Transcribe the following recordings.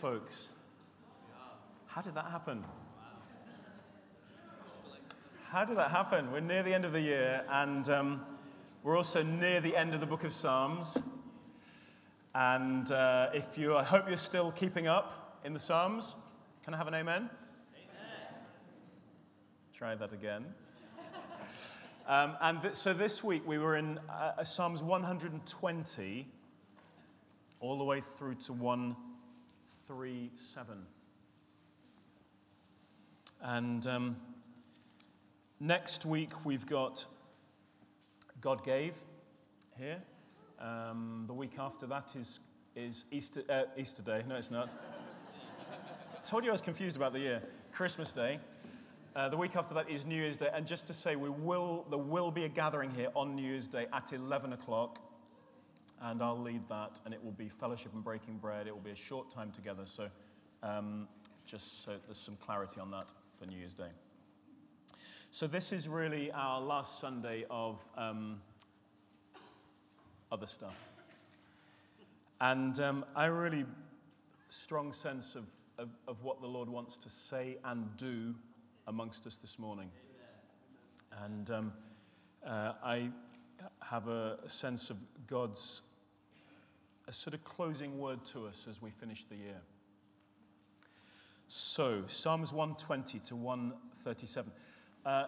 Folks. How did that happen? How did that happen? We're near the end of the year, and um, we're also near the end of the book of Psalms. And uh, if you, I hope you're still keeping up in the Psalms. Can I have an amen? Amen. Try that again. Um, and th- so this week we were in uh, Psalms 120 all the way through to 137. And um, next week we've got God Gave here. Um, the week after that is, is Easter, uh, Easter Day. No, it's not. Told you I was confused about the year. Christmas Day. Uh, the week after that is New Year's Day. And just to say, we will, there will be a gathering here on New Year's Day at 11 o'clock and I'll lead that, and it will be fellowship and breaking bread. It will be a short time together, so um, just so there's some clarity on that for New Year's Day. So, this is really our last Sunday of um, other stuff. And um, I really strong sense of, of, of, what the Lord wants to say and do amongst us this morning. And um, uh, I have a sense of God's a sort of closing word to us as we finish the year. So, Psalms 120 to 137. Uh,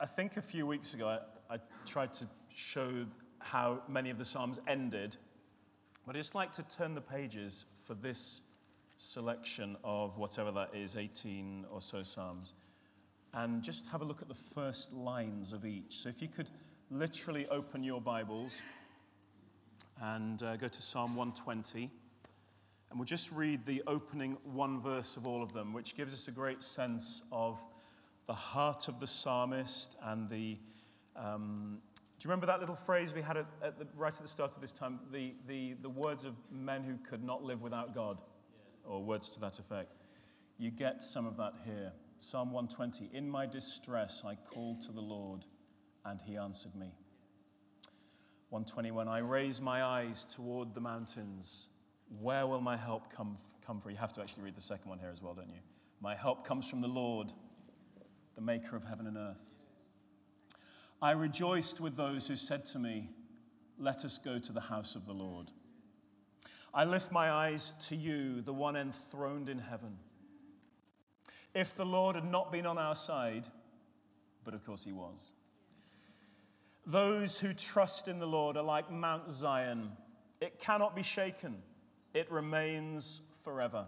I think a few weeks ago I, I, tried to show how many of the Psalms ended, but I'd just like to turn the pages for this selection of whatever that is, 18 or so Psalms, and just have a look at the first lines of each. So, if you could literally open your Bibles and uh, go to Psalm 120. And we'll just read the opening one verse of all of them, which gives us a great sense of the heart of the psalmist and the. Um, do you remember that little phrase we had at, at the, right at the start of this time? The, the, the words of men who could not live without God, yes. or words to that effect. You get some of that here. Psalm 120 In my distress, I called to the Lord, and he answered me. 121 I raise my eyes toward the mountains. Where will my help come, come from? You have to actually read the second one here as well, don't you? My help comes from the Lord, the maker of heaven and earth. I rejoiced with those who said to me, Let us go to the house of the Lord. I lift my eyes to you, the one enthroned in heaven. If the Lord had not been on our side, but of course he was those who trust in the Lord are like Mount Zion. It cannot be shaken, it remains forever.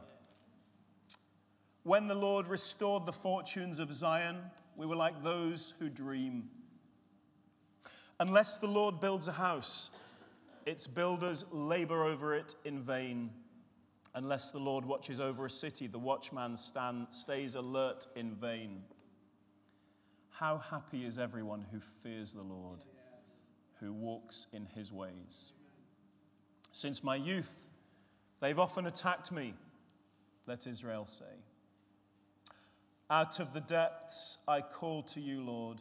When the Lord restored the fortunes of Zion, we were like those who dream. Unless the Lord builds a house, its builders labor over it in vain. Unless the Lord watches over a city, the watchman stand, stays alert in vain. How happy is everyone who fears the Lord, who walks in his ways. Since my youth, they've often attacked me, let Israel say. Out of the depths, I call to you, Lord.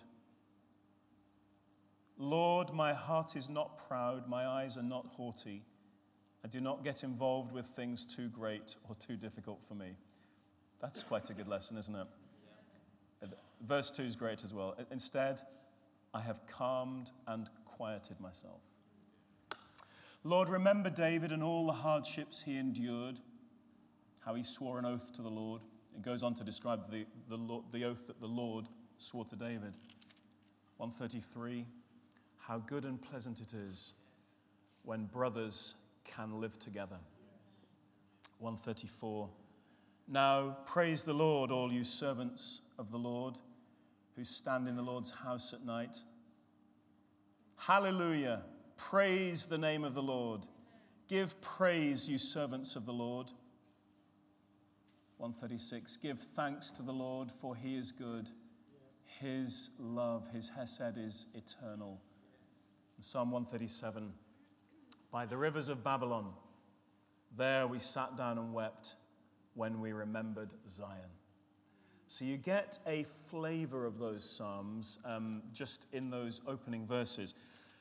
Lord, my heart is not proud, my eyes are not haughty. I do not get involved with things too great or too difficult for me. That's quite a good lesson, isn't it? Verse 2 is great as well. Instead, I have calmed and quieted myself. Lord, remember David and all the hardships he endured, how he swore an oath to the Lord. It goes on to describe the, the, the oath that the Lord swore to David. 133 How good and pleasant it is when brothers can live together. 134 Now praise the Lord, all you servants of the Lord who stand in the Lord's house at night. Hallelujah. Praise the name of the Lord. Give praise, you servants of the Lord. 136 Give thanks to the Lord, for he is good. His love, his hesed is eternal. Psalm 137 By the rivers of Babylon, there we sat down and wept when we remembered Zion. So you get a flavor of those Psalms um, just in those opening verses.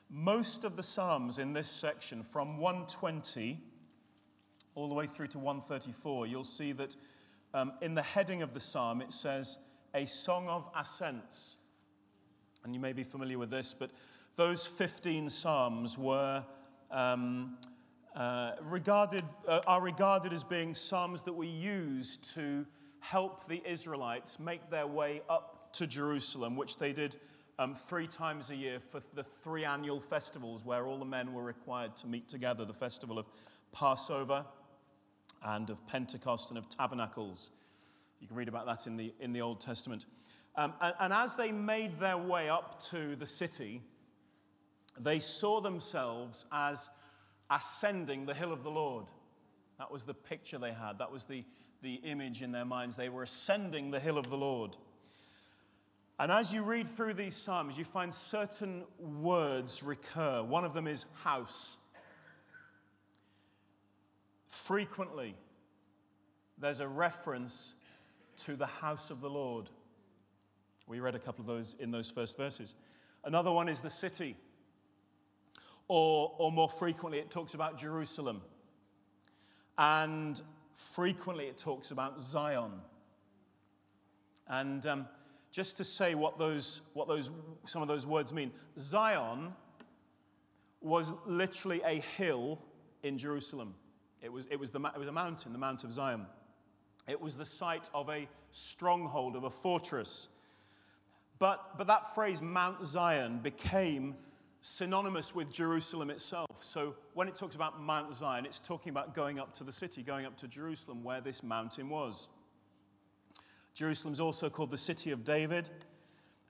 Most of the Psalms in this section, from 120 all the way through to 134, you'll see that um, in the heading of the Psalm it says, A Song of Ascents. And you may be familiar with this, but those 15 Psalms were. Um, uh, regarded, uh, are regarded as being psalms that we use to help the Israelites make their way up to Jerusalem, which they did um, three times a year for the three annual festivals where all the men were required to meet together the festival of Passover and of Pentecost and of Tabernacles. You can read about that in the, in the Old Testament. Um, and, and as they made their way up to the city, they saw themselves as ascending the hill of the Lord. That was the picture they had, that was the, the image in their minds. They were ascending the hill of the Lord. And as you read through these Psalms, you find certain words recur. One of them is house. Frequently, there's a reference to the house of the Lord. We read a couple of those in those first verses. Another one is the city. Or, or more frequently, it talks about Jerusalem. And frequently, it talks about Zion. And um, just to say what those, what those, some of those words mean. Zion was literally a hill in Jerusalem. It was, it, was the, it was a mountain, the Mount of Zion. It was the site of a stronghold, of a fortress. But, but that phrase, Mount Zion, became synonymous with Jerusalem itself. So when it talks about Mount Zion, it's talking about going up to the city, going up to Jerusalem, where this mountain was. Jerusalem is also called the city of David.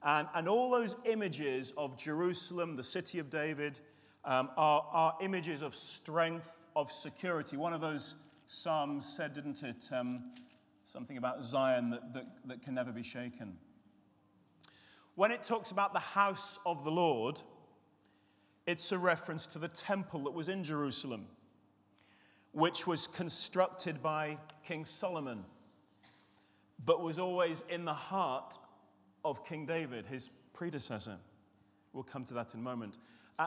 And, and all those images of Jerusalem, the city of David, um, are, are images of strength, of security. One of those Psalms said, didn't it? Um, something about Zion that, that, that can never be shaken. When it talks about the house of the Lord, it's a reference to the temple that was in Jerusalem, which was constructed by King Solomon but was always in the heart of King David, his predecessor. We'll come to that in a moment.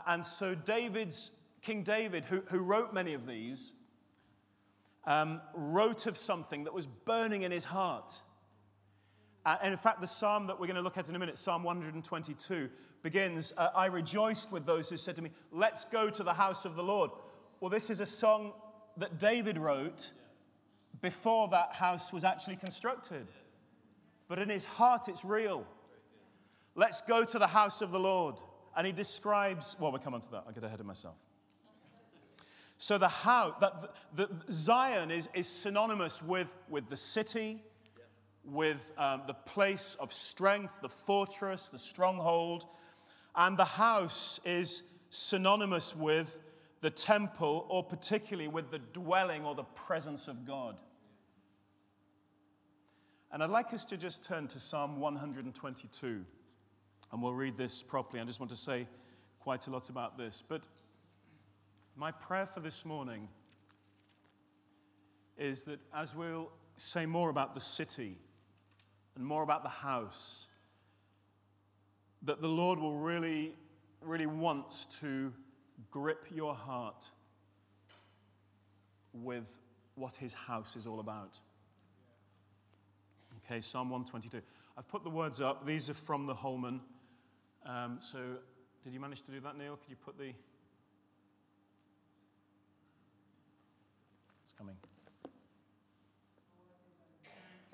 And so, David's, King David, who, who wrote many of these, um, wrote of something that was burning in his heart. and in fact, the psalm that we're going to look at in a minute, Psalm 122, begins uh, I rejoiced with those who said to me, Let's go to the house of the Lord. Well, this is a song that David wrote before that house was actually constructed. But in his heart, it's real. Let's go to the house of the Lord. And he describes, well, we'll come on to that. I'll get ahead of myself. So the house, that the, the, Zion is, is synonymous with, with the city, with um, the place of strength, the fortress, the stronghold. And the house is synonymous with the temple, or particularly with the dwelling or the presence of God. And I'd like us to just turn to Psalm 122, and we'll read this properly. I just want to say quite a lot about this. But my prayer for this morning is that as we'll say more about the city and more about the house, that the Lord will really, really want to grip your heart with what his house is all about. Okay, Psalm 122. I've put the words up. These are from the Holman. Um, so, did you manage to do that, Neil? Could you put the. It's coming.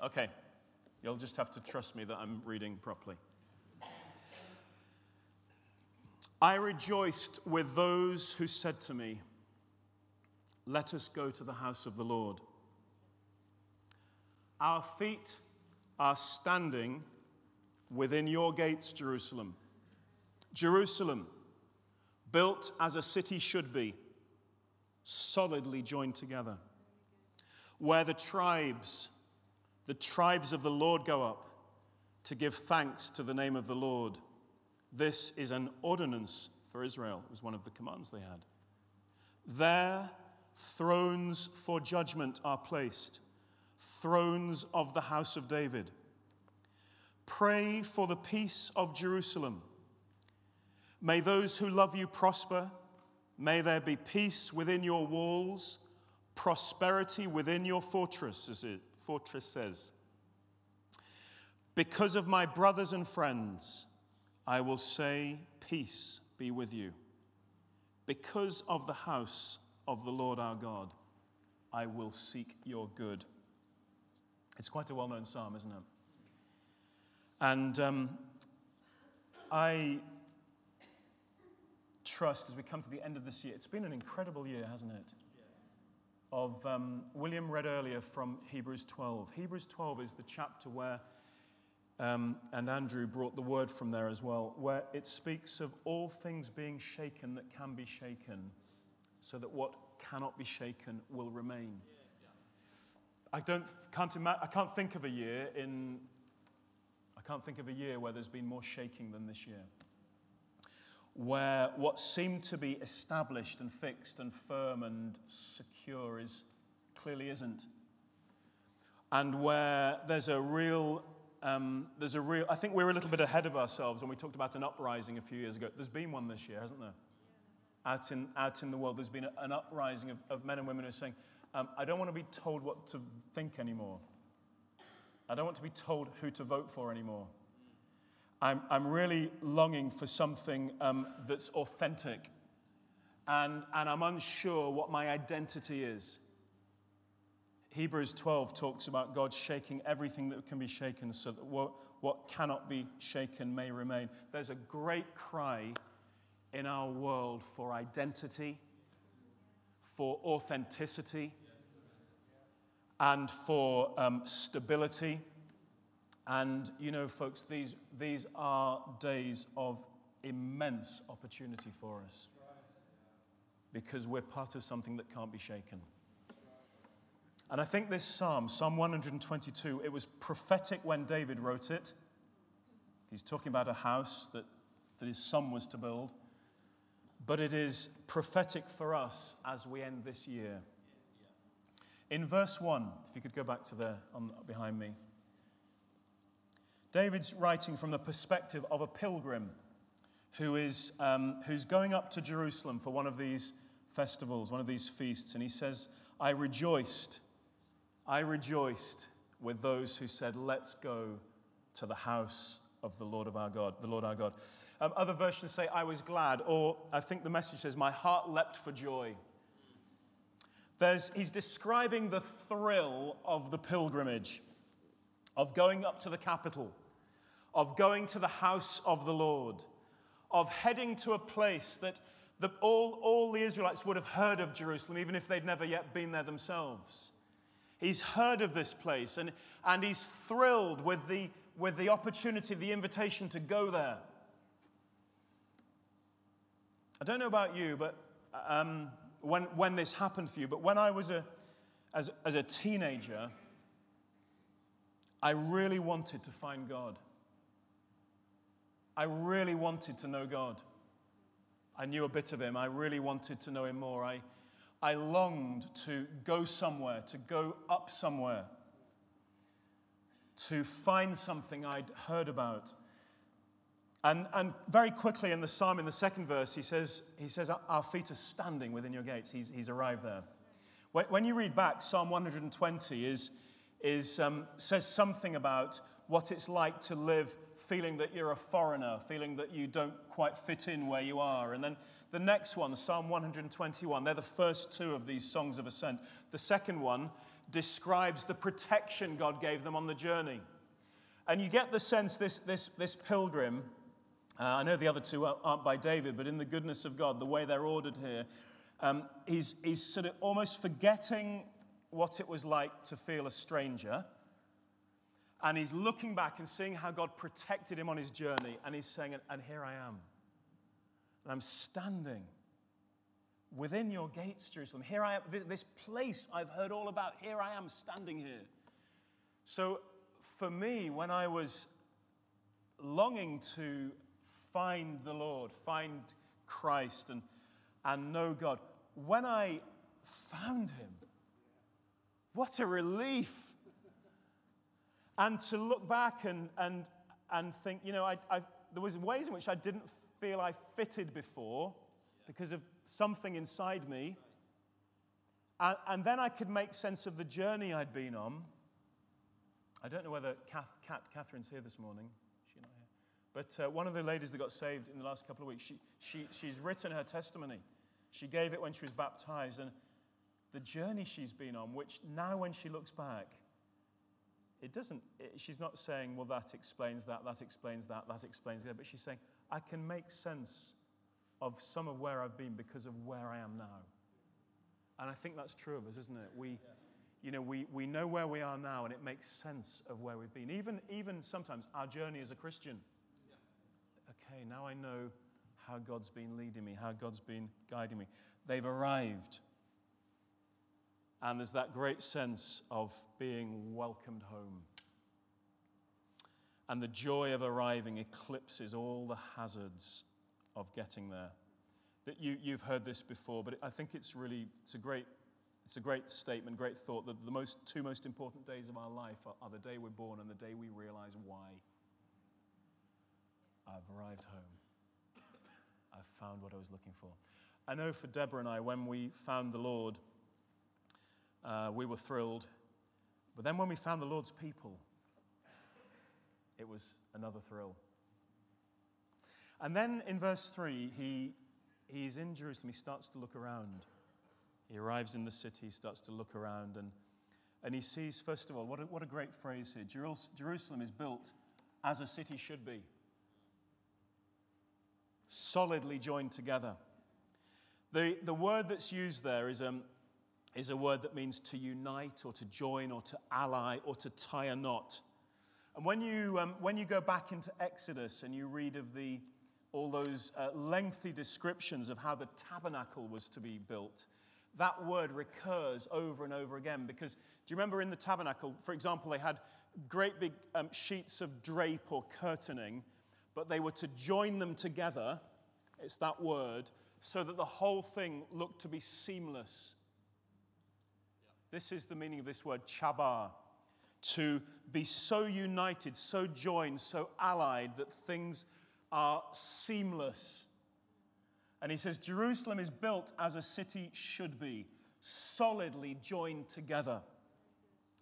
Okay. You'll just have to trust me that I'm reading properly. I rejoiced with those who said to me, Let us go to the house of the Lord. Our feet are standing within your gates, Jerusalem. Jerusalem, built as a city should be, solidly joined together, where the tribes, the tribes of the Lord go up to give thanks to the name of the Lord. This is an ordinance for Israel. It was one of the commands they had. There, thrones for judgment are placed, thrones of the house of David. Pray for the peace of Jerusalem. May those who love you prosper. May there be peace within your walls, prosperity within your fortress, as it fortress says. Because of my brothers and friends, I will say, Peace be with you. Because of the house of the Lord our God, I will seek your good. It's quite a well known psalm, isn't it? And um, I trust as we come to the end of this year, it's been an incredible year, hasn't it? Of um, William read earlier from Hebrews 12. Hebrews 12 is the chapter where um, and Andrew brought the word from there as well, where it speaks of all things being shaken that can be shaken, so that what cannot be shaken will remain. I, don't, can't, ima- I can't think of a year in I can't think of a year where there's been more shaking than this year. Where what seemed to be established and fixed and firm and secure is clearly isn't. And where there's a real um, there's a real, I think we're a little bit ahead of ourselves when we talked about an uprising a few years ago. There's been one this year, hasn't there? Out in, out in the world, there's been a, an uprising of, of, men and women who are saying, um, I don't want to be told what to think anymore. I don't want to be told who to vote for anymore. I'm, I'm really longing for something um, that's authentic. And, and I'm unsure what my identity is. Hebrews 12 talks about God shaking everything that can be shaken so that what, what cannot be shaken may remain. There's a great cry in our world for identity, for authenticity, and for um, stability. And you know, folks, these, these are days of immense opportunity for us because we're part of something that can't be shaken. And I think this psalm, Psalm 122, it was prophetic when David wrote it. He's talking about a house that, that his son was to build. But it is prophetic for us as we end this year. In verse 1, if you could go back to there on, behind me, David's writing from the perspective of a pilgrim who is, um, who's going up to Jerusalem for one of these festivals, one of these feasts. And he says, I rejoiced I rejoiced with those who said, Let's go to the house of the Lord of our God, the Lord our God. Um, other versions say, I was glad, or I think the message says, My heart leapt for joy. There's, he's describing the thrill of the pilgrimage, of going up to the capital, of going to the house of the Lord, of heading to a place that the, all, all the Israelites would have heard of Jerusalem, even if they'd never yet been there themselves. He's heard of this place and, and he's thrilled with the, with the opportunity, the invitation to go there. I don't know about you, but um, when, when this happened for you, but when I was a, as, as a teenager, I really wanted to find God. I really wanted to know God. I knew a bit of Him. I really wanted to know Him more. I, I longed to go somewhere, to go up somewhere, to find something I'd heard about. And, and very quickly in the psalm, in the second verse, he says, he says Our feet are standing within your gates. He's, he's arrived there. When, you read back, Psalm 120 is, is, um, says something about what it's like to live feeling that you're a foreigner, feeling that you don't quite fit in where you are. And then the next one, Psalm 121, they're the first two of these songs of ascent. The second one describes the protection God gave them on the journey. And you get the sense this, this, this pilgrim, uh, I know the other two aren't by David, but in the goodness of God, the way they're ordered here, um, he's, he's sort of almost forgetting what it was like to feel a stranger. And he's looking back and seeing how God protected him on his journey. And he's saying, And here I am. And I'm standing within your gates, Jerusalem. Here I am, this place I've heard all about. Here I am standing here. So, for me, when I was longing to find the Lord, find Christ, and, and know God, when I found Him, what a relief. And to look back and, and, and think, you know, I, I, there was ways in which I didn't feel I fitted before because of something inside me. And, and then I could make sense of the journey I'd been on. I don't know whether Kath, Kat, Catherine's here this morning. Not here. But uh, one of the ladies that got saved in the last couple of weeks, she, she, she's written her testimony. She gave it when she was baptized. And the journey she's been on, which now when she looks back, it doesn't, it, she's not saying, well, that explains that, that explains that, that explains that, but she's saying, I can make sense of some of where I've been because of where I am now. And I think that's true of us, isn't it? We, you know, we, we know where we are now and it makes sense of where we've been. Even, even sometimes our journey as a Christian. Okay, now I know how God's been leading me, how God's been guiding me. They've arrived. And there's that great sense of being welcomed home. And the joy of arriving eclipses all the hazards of getting there. That you, you've heard this before, but I think it's really, it's a great, it's a great statement, great thought that the most, two most important days of our life are, are the day we're born and the day we realize why. I've arrived home. I've found what I was looking for. I know for Deborah and I, when we found the Lord, uh, we were thrilled. But then when we found the Lord's people, it was another thrill. And then in verse 3, he, he's in Jerusalem. He starts to look around. He arrives in the city, he starts to look around, and, and he sees, first of all, what a, what a great phrase here Jerusalem is built as a city should be, solidly joined together. The, the word that's used there is, um, is a word that means to unite or to join or to ally or to tie a knot. And when you, um, when you go back into Exodus and you read of the, all those uh, lengthy descriptions of how the tabernacle was to be built, that word recurs over and over again because do you remember in the tabernacle, for example, they had great big um, sheets of drape or curtaining, but they were to join them together, it's that word, so that the whole thing looked to be seamless. This is the meaning of this word, chabar to be so united, so joined, so allied that things are seamless. And he says, Jerusalem is built as a city should be, solidly joined together.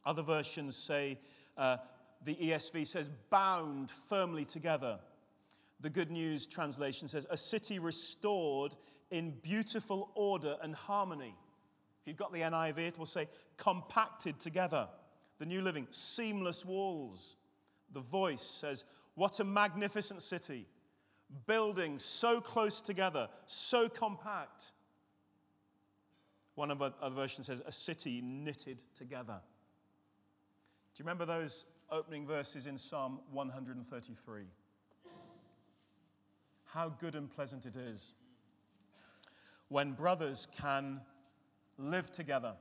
Other versions say, uh, the ESV says, bound firmly together. The Good News translation says, a city restored in beautiful order and harmony. If you've got the NIV, it will say, compacted together. The New Living, seamless walls. The voice says, What a magnificent city. Buildings so close together, so compact. One of other versions says, A city knitted together. Do you remember those opening verses in Psalm 133? How good and pleasant it is when brothers can live together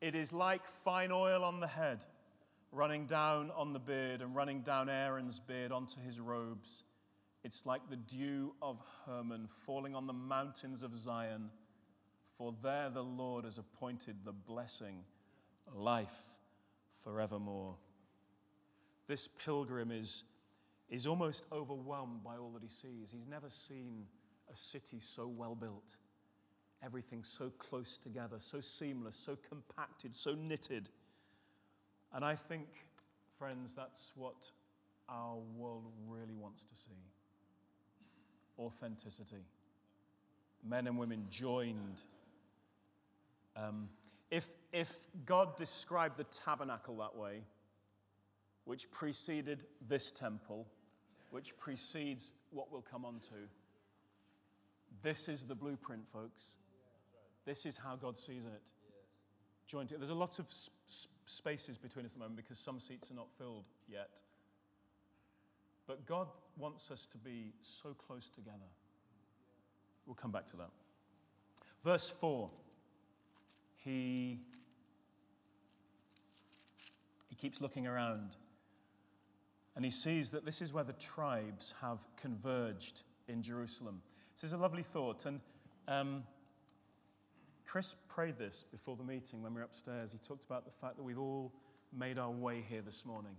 it is like fine oil on the head, running down on the beard and running down Aaron's beard onto his robes. It's like the dew of Hermon falling on the mountains of Zion, for there the Lord has appointed the blessing, life forevermore. This pilgrim is, is almost overwhelmed by all that he sees. He's never seen a city so well built everything so close together, so seamless, so compacted, so knitted. And I think, friends, that's what our world really wants to see authenticity. Men and women joined. Um, if, if God described the tabernacle that way, which preceded this temple, which precedes what we'll come on to, this is the blueprint, folks. This is how God sees it. Joined together. There's a lot of sp- spaces between us at the moment because some seats are not filled yet. But God wants us to be so close together. We'll come back to that. Verse 4. He, he keeps looking around and he sees that this is where the tribes have converged in Jerusalem. This is a lovely thought. And um, Chris prayed this before the meeting when we were upstairs. He talked about the fact that we've all made our way here this morning.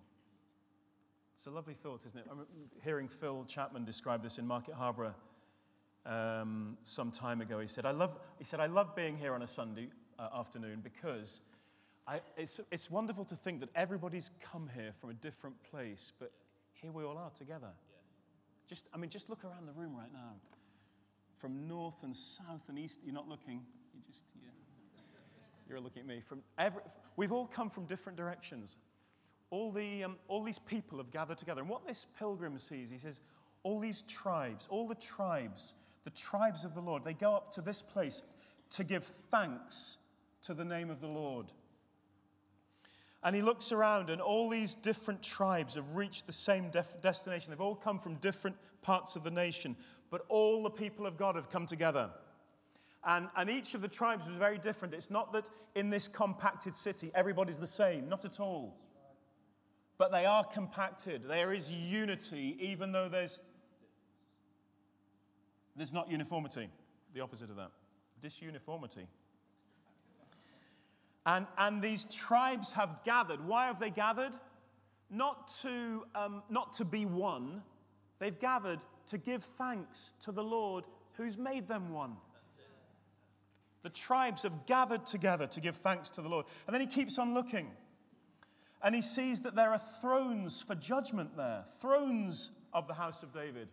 It's a lovely thought, isn't it? I'm hearing Phil Chapman describe this in Market Harborough um, some time ago. He said, I love, he said, I love being here on a Sunday uh, afternoon because I, it's, it's wonderful to think that everybody's come here from a different place, but here we all are together. Yes. Just, I mean, just look around the room right now. From north and south and east, you're not looking, you're just here. You're looking at me. From every, we've all come from different directions. All, the, um, all these people have gathered together. And what this pilgrim sees, he says, all these tribes, all the tribes, the tribes of the Lord, they go up to this place to give thanks to the name of the Lord. And he looks around, and all these different tribes have reached the same def- destination. They've all come from different parts of the nation, but all the people of God have come together. And, and each of the tribes was very different. It's not that in this compacted city everybody's the same, not at all. But they are compacted. There is unity, even though there's, there's not uniformity. The opposite of that disuniformity. And, and these tribes have gathered. Why have they gathered? Not to, um, not to be one, they've gathered to give thanks to the Lord who's made them one. The tribes have gathered together to give thanks to the Lord. And then he keeps on looking. And he sees that there are thrones for judgment there, thrones of the house of David.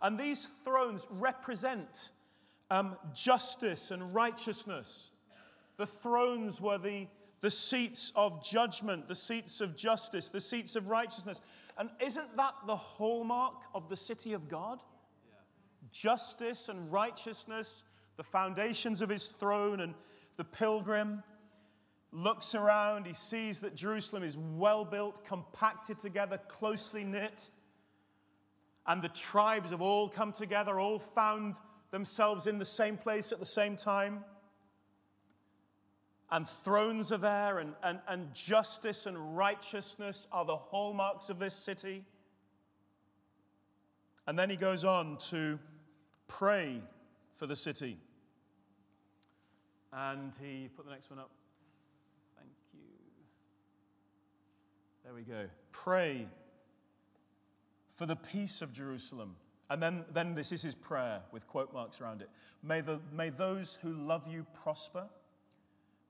And these thrones represent um, justice and righteousness. The thrones were the, the seats of judgment, the seats of justice, the seats of righteousness. And isn't that the hallmark of the city of God? Yeah. Justice and righteousness, the foundations of his throne, and the pilgrim looks around. He sees that Jerusalem is well built, compacted together, closely knit. And the tribes have all come together, all found themselves in the same place at the same time and thrones are there, and, and, and justice and righteousness are the hallmarks of this city. And then he goes on to pray for the city. And he put the next one up. Thank you. There we go. Pray for the peace of Jerusalem. And then, then this is his prayer with quote marks around it. May, the, may those who love you prosper.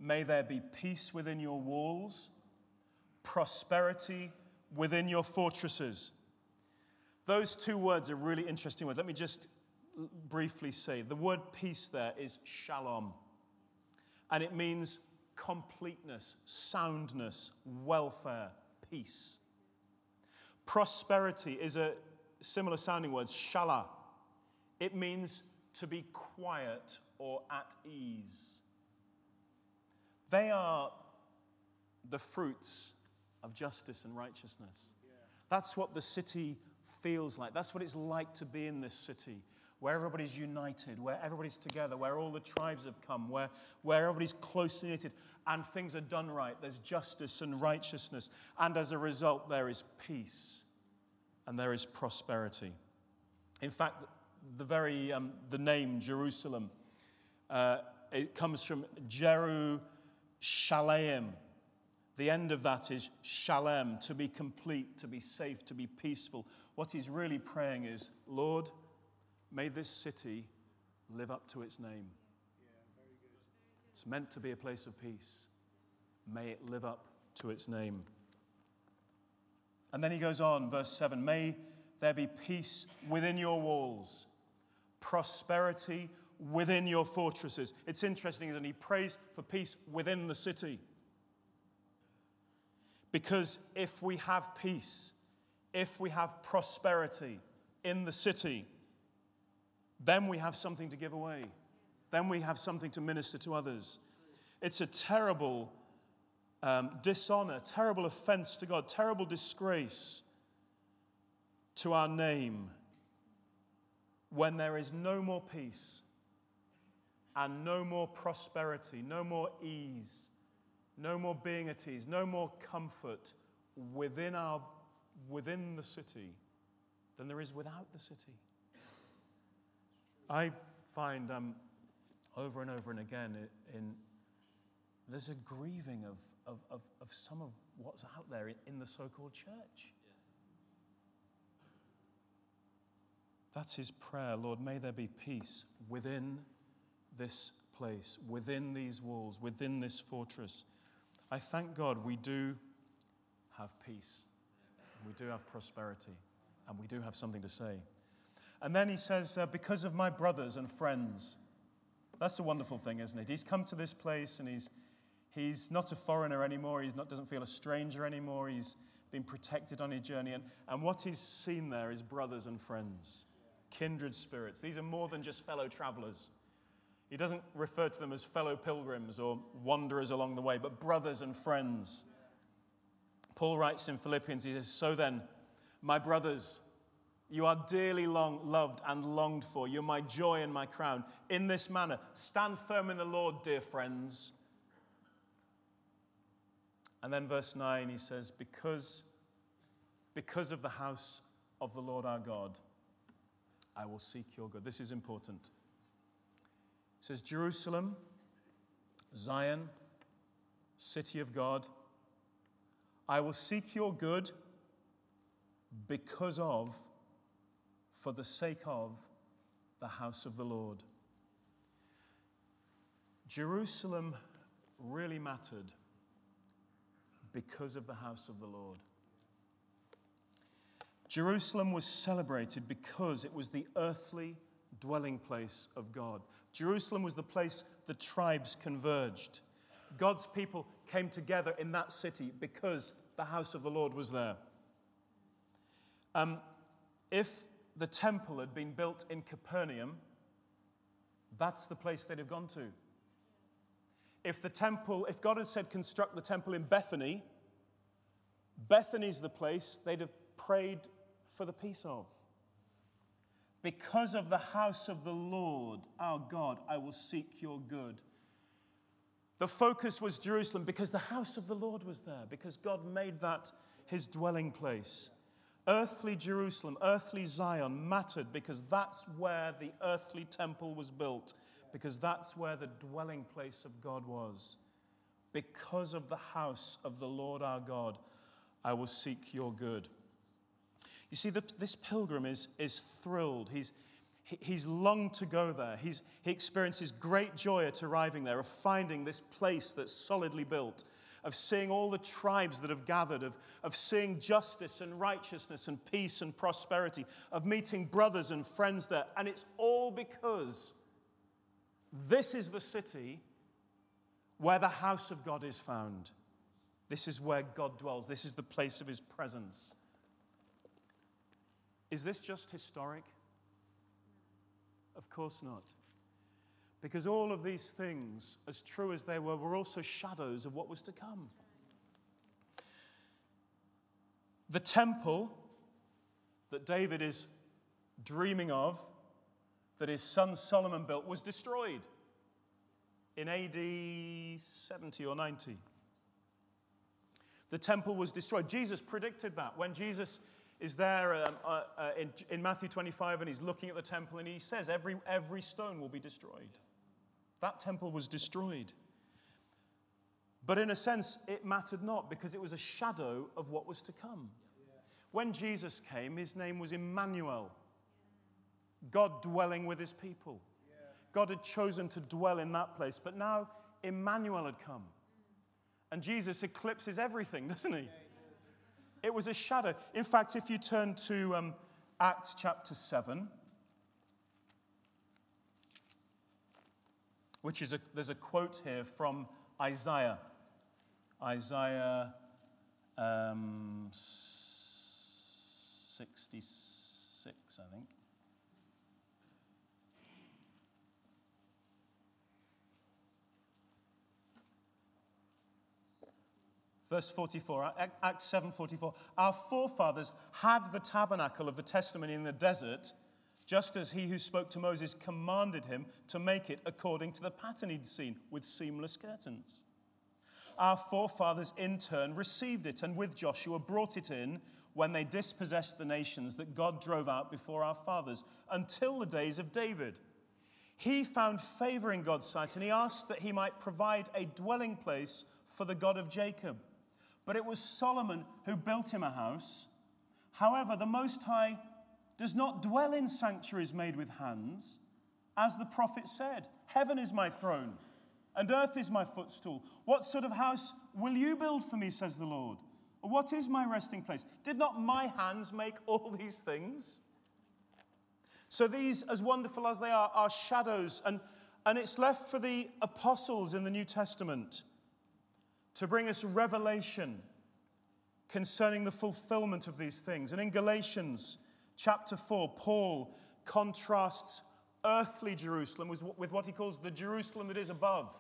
May there be peace within your walls, prosperity within your fortresses. Those two words are really interesting words. Let me just briefly say the word peace there is shalom, and it means completeness, soundness, welfare, peace. Prosperity is a similar sounding word, shala. It means to be quiet or at ease. They are the fruits of justice and righteousness. That's what the city feels like. That's what it's like to be in this city, where everybody's united, where everybody's together, where all the tribes have come, where, where everybody's closely knitted, and things are done right. There's justice and righteousness. And as a result, there is peace and there is prosperity. In fact, the very um, the name Jerusalem, uh, it comes from Jeru Shalem. The end of that is shalem, to be complete, to be safe, to be peaceful. What he's really praying is, Lord, may this city live up to its name. It's meant to be a place of peace. May it live up to its name. And then he goes on, verse 7 May there be peace within your walls, prosperity within your fortresses. It's interesting, isn't it? He prays for peace within the city. Because if we have peace, if we have prosperity in the city, then we have something to give away. Then we have something to minister to others. It's a terrible um, dishonor, terrible offense to God, terrible disgrace to our name when there is no more peace and no more prosperity, no more ease, no more being at ease, no more comfort within, our, within the city than there is without the city. I find um, over and over and again in, there's a grieving of, of, of, of some of what's out there in, in the so called church. That's his prayer. Lord, may there be peace within this place, within these walls, within this fortress. I thank God we do have peace, we do have prosperity, and we do have something to say. And then he says, uh, Because of my brothers and friends. That's a wonderful thing, isn't it? He's come to this place and he's, he's not a foreigner anymore. He doesn't feel a stranger anymore. He's been protected on his journey. And, and what he's seen there is brothers and friends, kindred spirits. These are more than just fellow travelers. He doesn't refer to them as fellow pilgrims or wanderers along the way, but brothers and friends. Paul writes in Philippians, he says, So then, my brothers, you are dearly long, loved and longed for. You're my joy and my crown. In this manner, stand firm in the Lord, dear friends. And then verse 9, he says, Because, because of the house of the Lord our God, I will seek your good. This is important. He says, Jerusalem, Zion, city of God, I will seek your good because of for the sake of the house of the Lord. Jerusalem really mattered because of the house of the Lord. Jerusalem was celebrated because it was the earthly dwelling place of God. Jerusalem was the place the tribes converged. God's people came together in that city because the house of the Lord was there. Um, if the temple had been built in Capernaum, that's the place they'd have gone to. If the temple, if God had said construct the temple in Bethany, Bethany's the place they'd have prayed for the peace of. Because of the house of the Lord our God, I will seek your good. The focus was Jerusalem because the house of the Lord was there, because God made that his dwelling place. Earthly Jerusalem, earthly Zion mattered because that's where the earthly temple was built, because that's where the dwelling place of God was. Because of the house of the Lord our God, I will seek your good. You see, the, this pilgrim is, is thrilled. He's, he, he's longed to go there. He's, he experiences great joy at arriving there, of finding this place that's solidly built, of seeing all the tribes that have gathered, of, of seeing justice and righteousness and peace and prosperity, of meeting brothers and friends there. And it's all because this is the city where the house of God is found. This is where God dwells. This is the place of his presence. Is this just historic? Of course not. Because all of these things, as true as they were, were also shadows of what was to come. The temple that David is dreaming of, that his son Solomon built, was destroyed in AD 70 or 90. The temple was destroyed. Jesus predicted that. When Jesus is there um, uh, uh, in, in Matthew 25 and he's looking at the temple and he says, every, every stone will be destroyed. That temple was destroyed. But in a sense, it mattered not because it was a shadow of what was to come. When Jesus came, his name was Emmanuel, God dwelling with his people. God had chosen to dwell in that place, but now Emmanuel had come. And Jesus eclipses everything, doesn't he? It was a shadow. In fact, if you turn to um, Acts chapter 7, which is a, there's a quote here from Isaiah. Isaiah um, 66, I think. Verse 44, Acts 7 44. Our forefathers had the tabernacle of the testimony in the desert, just as he who spoke to Moses commanded him to make it according to the pattern he'd seen with seamless curtains. Our forefathers in turn received it and with Joshua brought it in when they dispossessed the nations that God drove out before our fathers until the days of David. He found favor in God's sight and he asked that he might provide a dwelling place for the God of Jacob. But it was Solomon who built him a house. However, the Most High does not dwell in sanctuaries made with hands. As the prophet said, Heaven is my throne, and earth is my footstool. What sort of house will you build for me, says the Lord? What is my resting place? Did not my hands make all these things? So, these, as wonderful as they are, are shadows, and, and it's left for the apostles in the New Testament to bring us revelation concerning the fulfillment of these things. And in Galatians, chapter 4, Paul contrasts earthly Jerusalem with what he calls the Jerusalem that is above.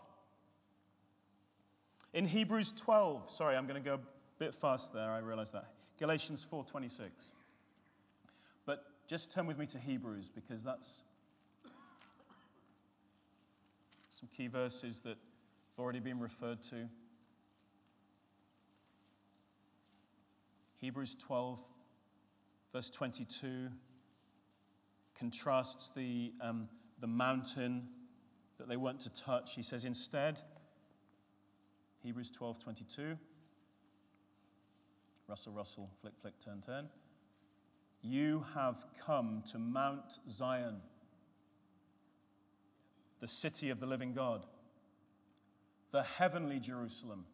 In Hebrews 12, sorry, I'm going to go a bit fast there, I realize that. Galatians 4:26. But just turn with me to Hebrews because that's some key verses that have already been referred to. Hebrews 12 verse 22 contrasts the, um, the mountain that they weren't to touch. He says, instead, Hebrews 12 22. Russell, Russell, flick, flick, turn, turn. You have come to Mount Zion, the city of the living God, the heavenly Jerusalem,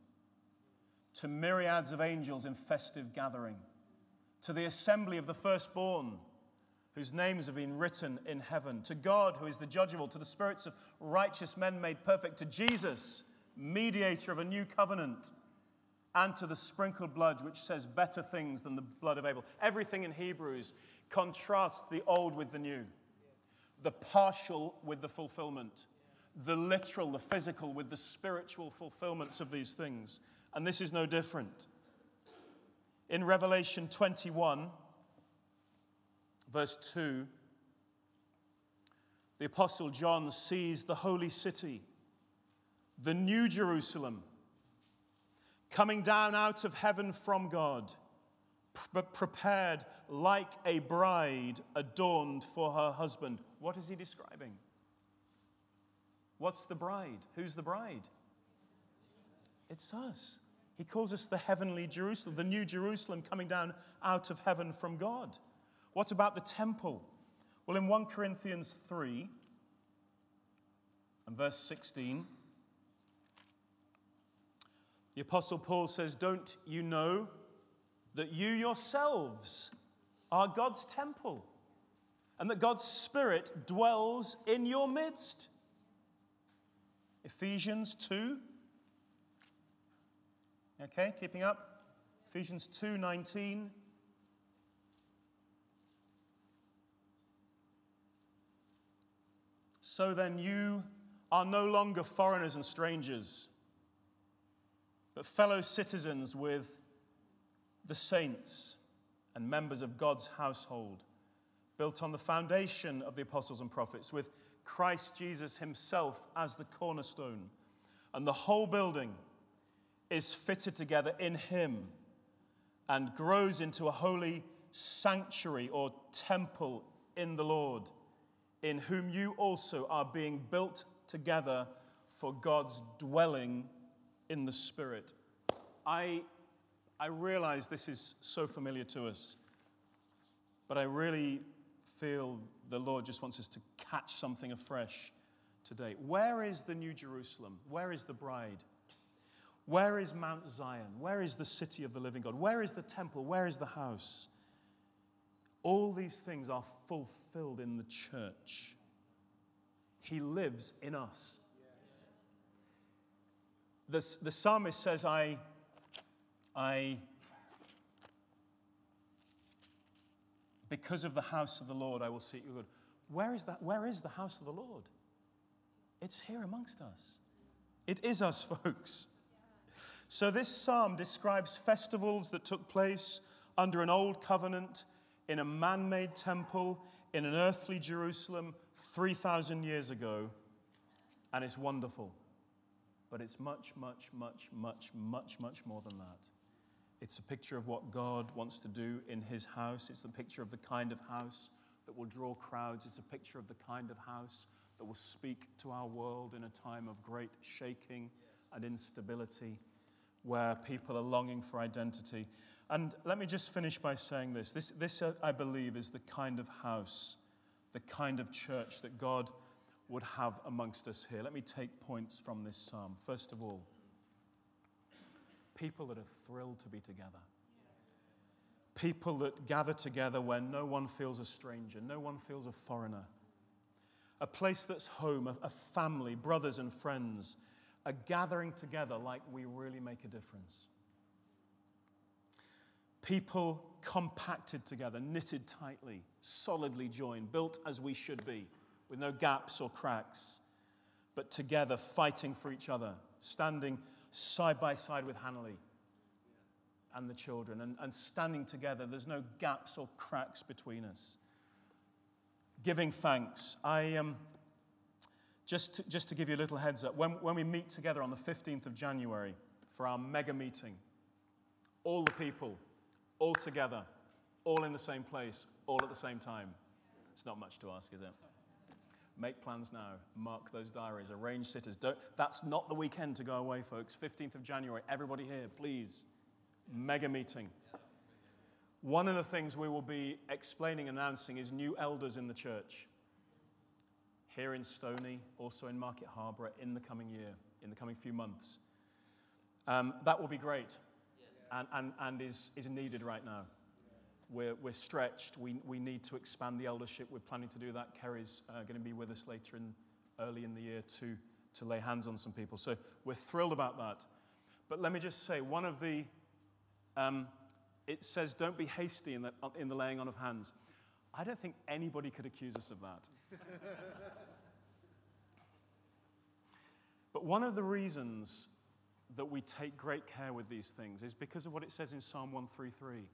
to myriads of angels in festive gathering to the assembly of the firstborn, whose names have been written in heaven, to God, who is the judge of all, to the spirits of righteous men made perfect, to Jesus, mediator of a new covenant, and to the sprinkled blood, which says better things than the blood of Abel. Everything in Hebrews contrasts the old with the new, the partial with the fulfillment, the literal, the physical with the spiritual fulfillments of these things. And this is no different. In Revelation 21, verse 2, the Apostle John sees the holy city, the new Jerusalem, coming down out of heaven from God, but prepared like a bride adorned for her husband. What is he describing? What's the bride? Who's the bride? It's us. He calls us the heavenly Jerusalem, the new Jerusalem coming down out of heaven from God. What about the temple? Well, in 1 Corinthians 3 and verse 16, the Apostle Paul says, Don't you know that you yourselves are God's temple and that God's Spirit dwells in your midst? Ephesians 2 Okay, keeping up. Ephesians 2:19. So then you are no longer foreigners and strangers, but fellow citizens with the saints and members of God's household, built on the foundation of the apostles and prophets, with Christ Jesus himself as the cornerstone, and the whole building is fitted together in Him and grows into a holy sanctuary or temple in the Lord, in whom you also are being built together for God's dwelling in the Spirit. I, I realize this is so familiar to us, but I really feel the Lord just wants us to catch something afresh today. Where is the New Jerusalem? Where is the bride? Where is Mount Zion? Where is the city of the living God? Where is the temple? Where is the house? All these things are fulfilled in the church. He lives in us. The, the psalmist says, I, I, because of the house of the Lord, I will seek you good. Where is that? Where is the house of the Lord? It's here amongst us. It is us, folks. So, this psalm describes festivals that took place under an old covenant in a man made temple in an earthly Jerusalem 3,000 years ago, and it's wonderful. But it's much, much, much, much, much, much more than that. It's a picture of what God wants to do in His house. It's a picture of the kind of house that will draw crowds. It's a picture of the kind of house that will speak to our world in a time of great shaking and instability, where people are longing for identity. And let me just finish by saying this. This, this uh, I believe, is the kind of house, the kind of church that God would have amongst us here. Let me take points from this psalm. First of all, people that are thrilled to be together. People that gather together where no one feels a stranger, no one feels a foreigner. A place that's home, a, a family, brothers and friends, a gathering together like we really make a difference people compacted together, knitted tightly, solidly joined, built as we should be, with no gaps or cracks, but together fighting for each other, standing side by side with Hanley and the children, and, and standing together. There's no gaps or cracks between us. Giving thanks. I um, just, to, just to give you a little heads up, when, when we meet together on the 15th of January for our mega meeting, all the people all together, all in the same place, all at the same time. It's not much to ask, is it? Make plans now. Mark those diaries. Arrange sitters. Don't, that's not the weekend to go away, folks. 15th of January. Everybody here, please. Mega meeting. One of the things we will be explaining, announcing, is new elders in the church. Here in Stoney, also in Market Harborough in the coming year, in the coming few months. Um, that will be great and, and, and is, is needed right now. We're, we're stretched. We, we need to expand the eldership. We're planning to do that. Kerry's uh, going to be with us later in, early in the year to, to lay hands on some people. So we're thrilled about that. But let me just say, one of the, um, it says, don't be hasty in the, in the laying on of hands. I don't think anybody could accuse us of that. but one of the reasons that we take great care with these things is because of what it says in Psalm 133.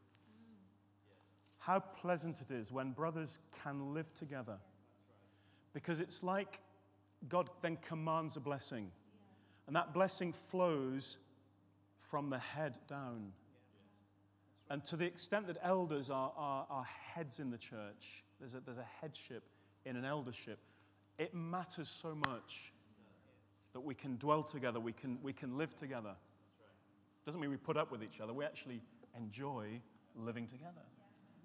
How pleasant it is when brothers can live together. Because it's like God then commands a blessing. And that blessing flows from the head down. And to the extent that elders are, are, are heads in the church, there's a, there's a headship in an eldership, it matters so much that we can dwell together, we can, we can live together. Doesn't mean we put up with each other, we actually enjoy living together.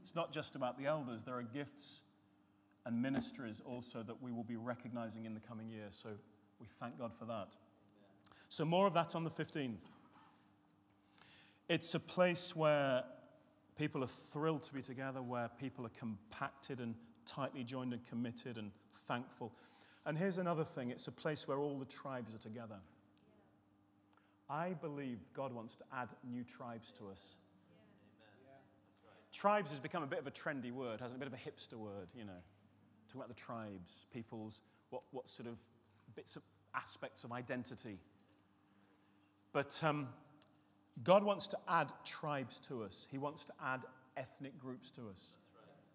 It's not just about the elders, there are gifts and ministries also that we will be recognizing in the coming year. So we thank God for that. So, more of that on the 15th. It's a place where people are thrilled to be together, where people are compacted and tightly joined and committed and thankful. And here's another thing it's a place where all the tribes are together. I believe God wants to add new tribes to us. Tribes has become a bit of a trendy word, hasn't it? A bit of a hipster word, you know. Talking about the tribes, people's, what, what sort of bits of aspects of identity. But um, God wants to add tribes to us, He wants to add ethnic groups to us.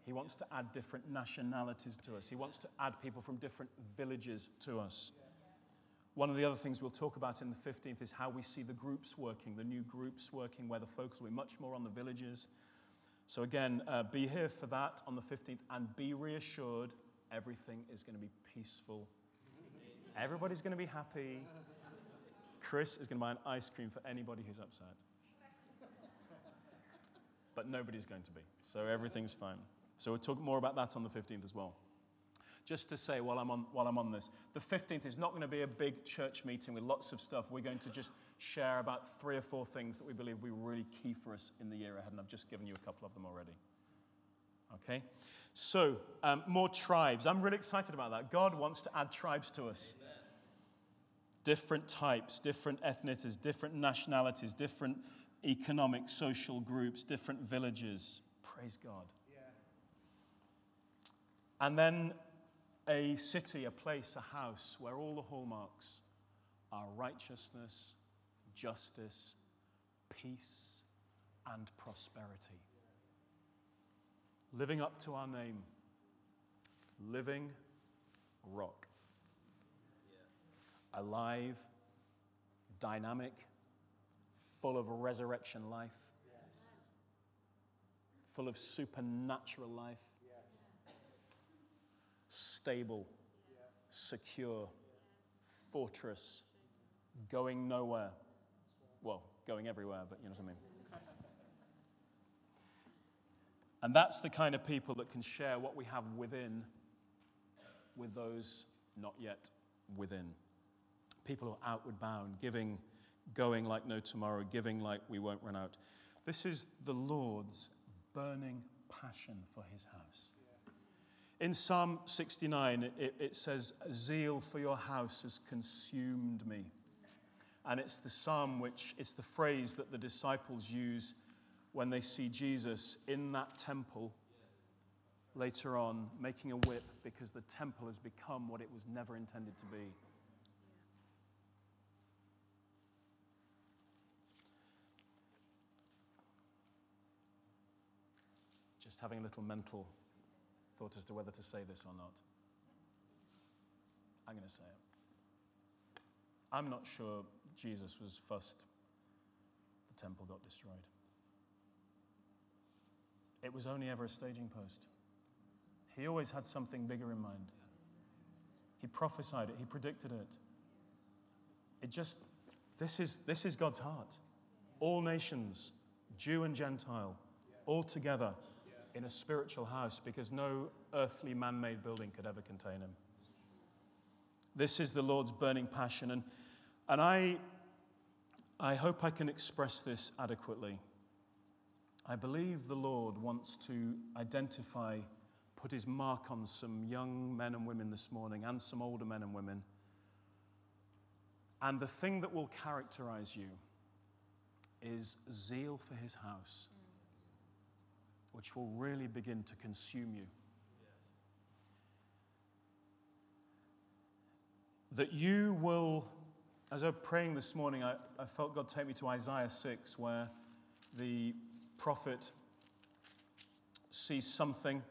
He wants to add different nationalities to us. He wants to add people from different villages to us. One of the other things we'll talk about in the 15th is how we see the groups working, the new groups working, where the focus will be much more on the villages. So, again, uh, be here for that on the 15th and be reassured everything is going to be peaceful. Everybody's going to be happy. Chris is going to buy an ice cream for anybody who's upset. But nobody's going to be. So, everything's fine. So we'll talk more about that on the 15th as well. Just to say while I'm on, while I'm on this, the 15th is not going to be a big church meeting with lots of stuff. We're going to just share about three or four things that we believe will be really key for us in the year ahead, and I've just given you a couple of them already. Okay? So, um, more tribes. I'm really excited about that. God wants to add tribes to us. Amen. Different types, different ethnicities, different nationalities, different economic, social groups, different villages. Praise God. And then a city, a place, a house where all the hallmarks are righteousness, justice, peace, and prosperity. Living up to our name, living rock. Alive, dynamic, full of resurrection life, full of supernatural life, stable, secure, fortress, going nowhere. Well, going everywhere, but you know what I mean. And that's the kind of people that can share what we have within with those not yet within. People who are outward bound, giving, going like no tomorrow, giving like we won't run out. This is the Lord's burning passion for his house. In Psalm 69, it, it, says, Zeal for your house has consumed me. And it's the psalm which, it's the phrase that the disciples use when they see Jesus in that temple later on making a whip because the temple has become what it was never intended to be. Just having a little mental thought as to whether to say this or not. I'm going to say it. I'm not sure Jesus was fussed the temple got destroyed. It was only ever a staging post. He always had something bigger in mind. He prophesied it, he predicted it. It just, this is, this is God's heart. All nations, Jew and Gentile, all together in a spiritual house because no earthly man made building could ever contain him. This is the Lord's burning passion. And, and I, I hope I can express this adequately. I believe the Lord wants to identify put his mark on some young men and women this morning and some older men and women. And the thing that will characterize you is zeal for his house, which will really begin to consume you. That you will, as I was praying this morning, I, I felt God take me to Isaiah 6, where the prophet sees something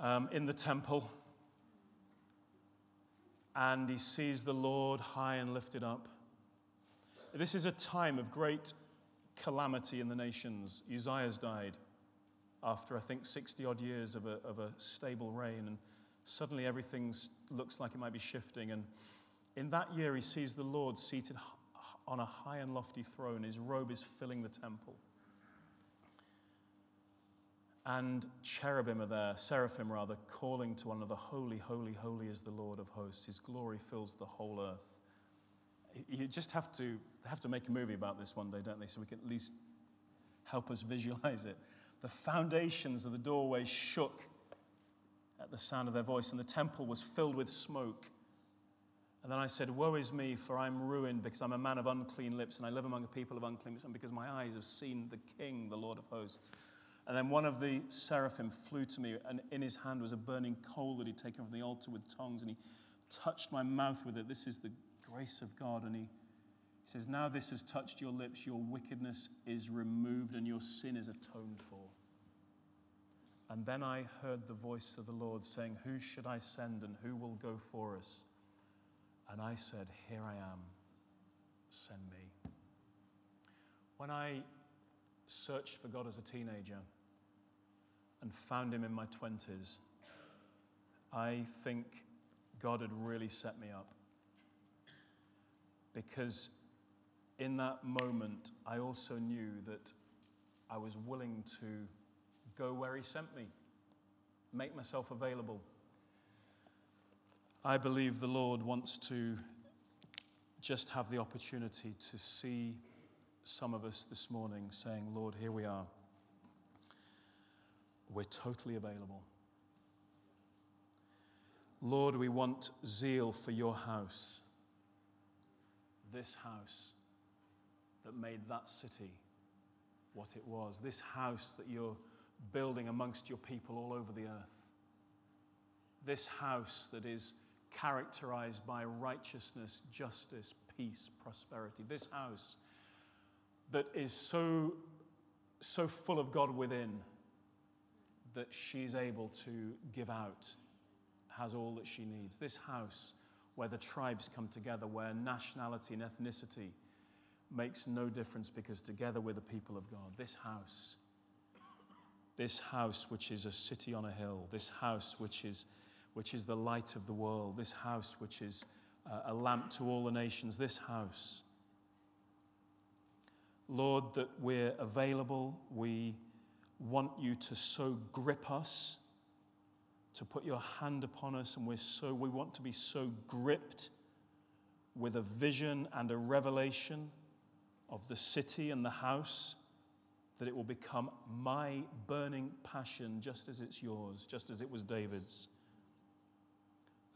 um, in the temple and he sees the Lord high and lifted up. This is a time of great calamity in the nations. Uzziah's died after, I think, 60 odd years of a, of a stable reign, and suddenly everything looks like it might be shifting. And in that year, he sees the Lord seated on a high and lofty throne. His robe is filling the temple and cherubim are there, seraphim rather, calling to one another, Holy, holy, holy is the Lord of hosts. His glory fills the whole earth. You just have to, have to make a movie about this one day, don't they? So we can at least help us visualize it. The foundations of the doorway shook at the sound of their voice, and the temple was filled with smoke. And then I said, Woe is me, for I'm ruined because I'm a man of unclean lips, and I live among a people of unclean lips, and because my eyes have seen the King, the Lord of hosts. And then one of the seraphim flew to me, and in his hand was a burning coal that he'd taken from the altar with tongs, and he touched my mouth with it. This is the grace of God. And he, says, Now this has touched your lips, your wickedness is removed, and your sin is atoned for. And then I heard the voice of the Lord saying, Who should I send, and who will go for us? And I said, Here I am, send me. When I searched for God as a teenager, and found him in my 20s, I think God had really set me up. Because in that moment, I also knew that I was willing to go where He sent me, make myself available. I believe the Lord wants to just have the opportunity to see some of us this morning saying, Lord, here we are. We're totally available. Lord, we want zeal for your house, this house that made that city what it was, this house that you're building amongst your people all over the earth, this house that is characterized by righteousness, justice, peace, prosperity, this house that is so, so full of God within that she's able to give out, has all that she needs. This house where the tribes come together, where nationality and ethnicity makes no difference because together we're the people of God. This house, this house which is a city on a hill, this house which is, which is the light of the world, this house which is uh, a lamp to all the nations, this house. Lord, that we're available. We want you to so grip us, to put your hand upon us, and we're so, we want to be so gripped with a vision and a revelation of the city and the house that it will become my burning passion just as it's yours, just as it was David's.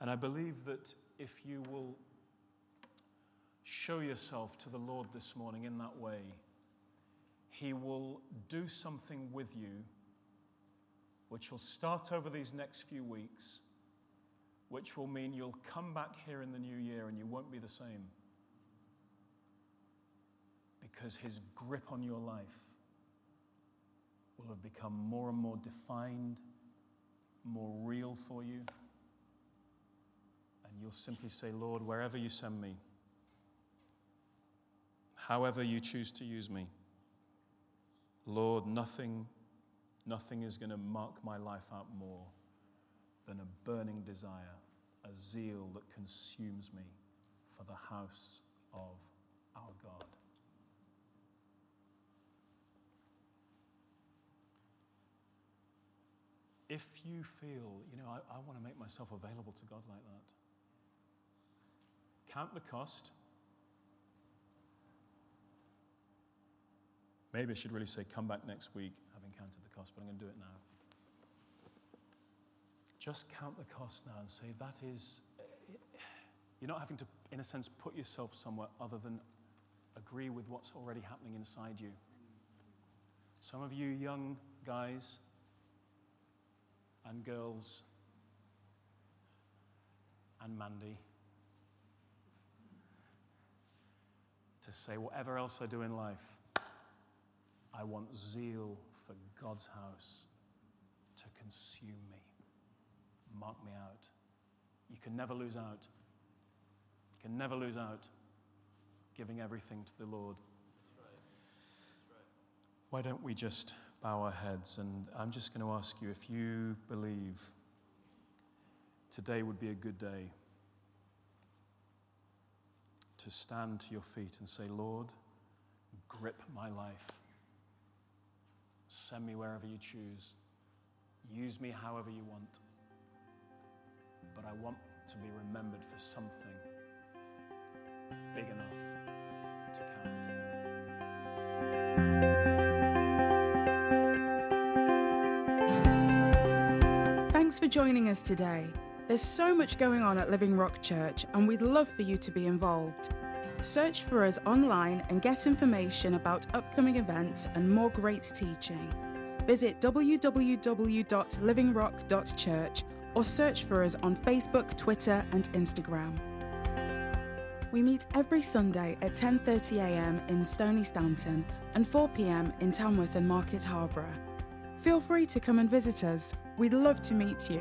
And I believe that if you will show yourself to the Lord this morning in that way, He will do something with you, which will start over these next few weeks, which will mean you'll come back here in the new year and you won't be the same. Because His grip on your life will have become more and more defined, more real for you. And you'll simply say, Lord, wherever you send me, however you choose to use me, Lord, nothing, nothing is going to mark my life out more than a burning desire, a zeal that consumes me for the house of our God. If you feel, you know, I, I want to make myself available to God like that, count the cost. Maybe I should really say, come back next week, counted the cost, but I'm going to do it now. Just count the cost now and say, that is, eh, you're not having to, in a sense, put yourself somewhere other than agree with what's already happening inside you. Some of you young guys and girls and Mandy to say, whatever else I do in life, I want zeal for God's house to consume me. Mark me out. You can never lose out. You can never lose out giving everything to the Lord. Why don't we just bow our heads? And I'm just going to ask you if you believe today would be a good day to stand to your feet and say, Lord, grip my life. Send me wherever you choose. Use me however you want. But I want to be remembered for something big enough to count. Thanks for joining us today. There's so much going on at Living Rock Church, and we'd love for you to be involved. Search for us online and get information about upcoming events and more great teaching. Visit www.livingrock.church or search for us on Facebook, Twitter, and Instagram. We meet every Sunday at 10:30 a.m. in Stoney Stanton and 4 p.m. in Tamworth and Market Harborough. Feel free to come and visit us. We'd love to meet you.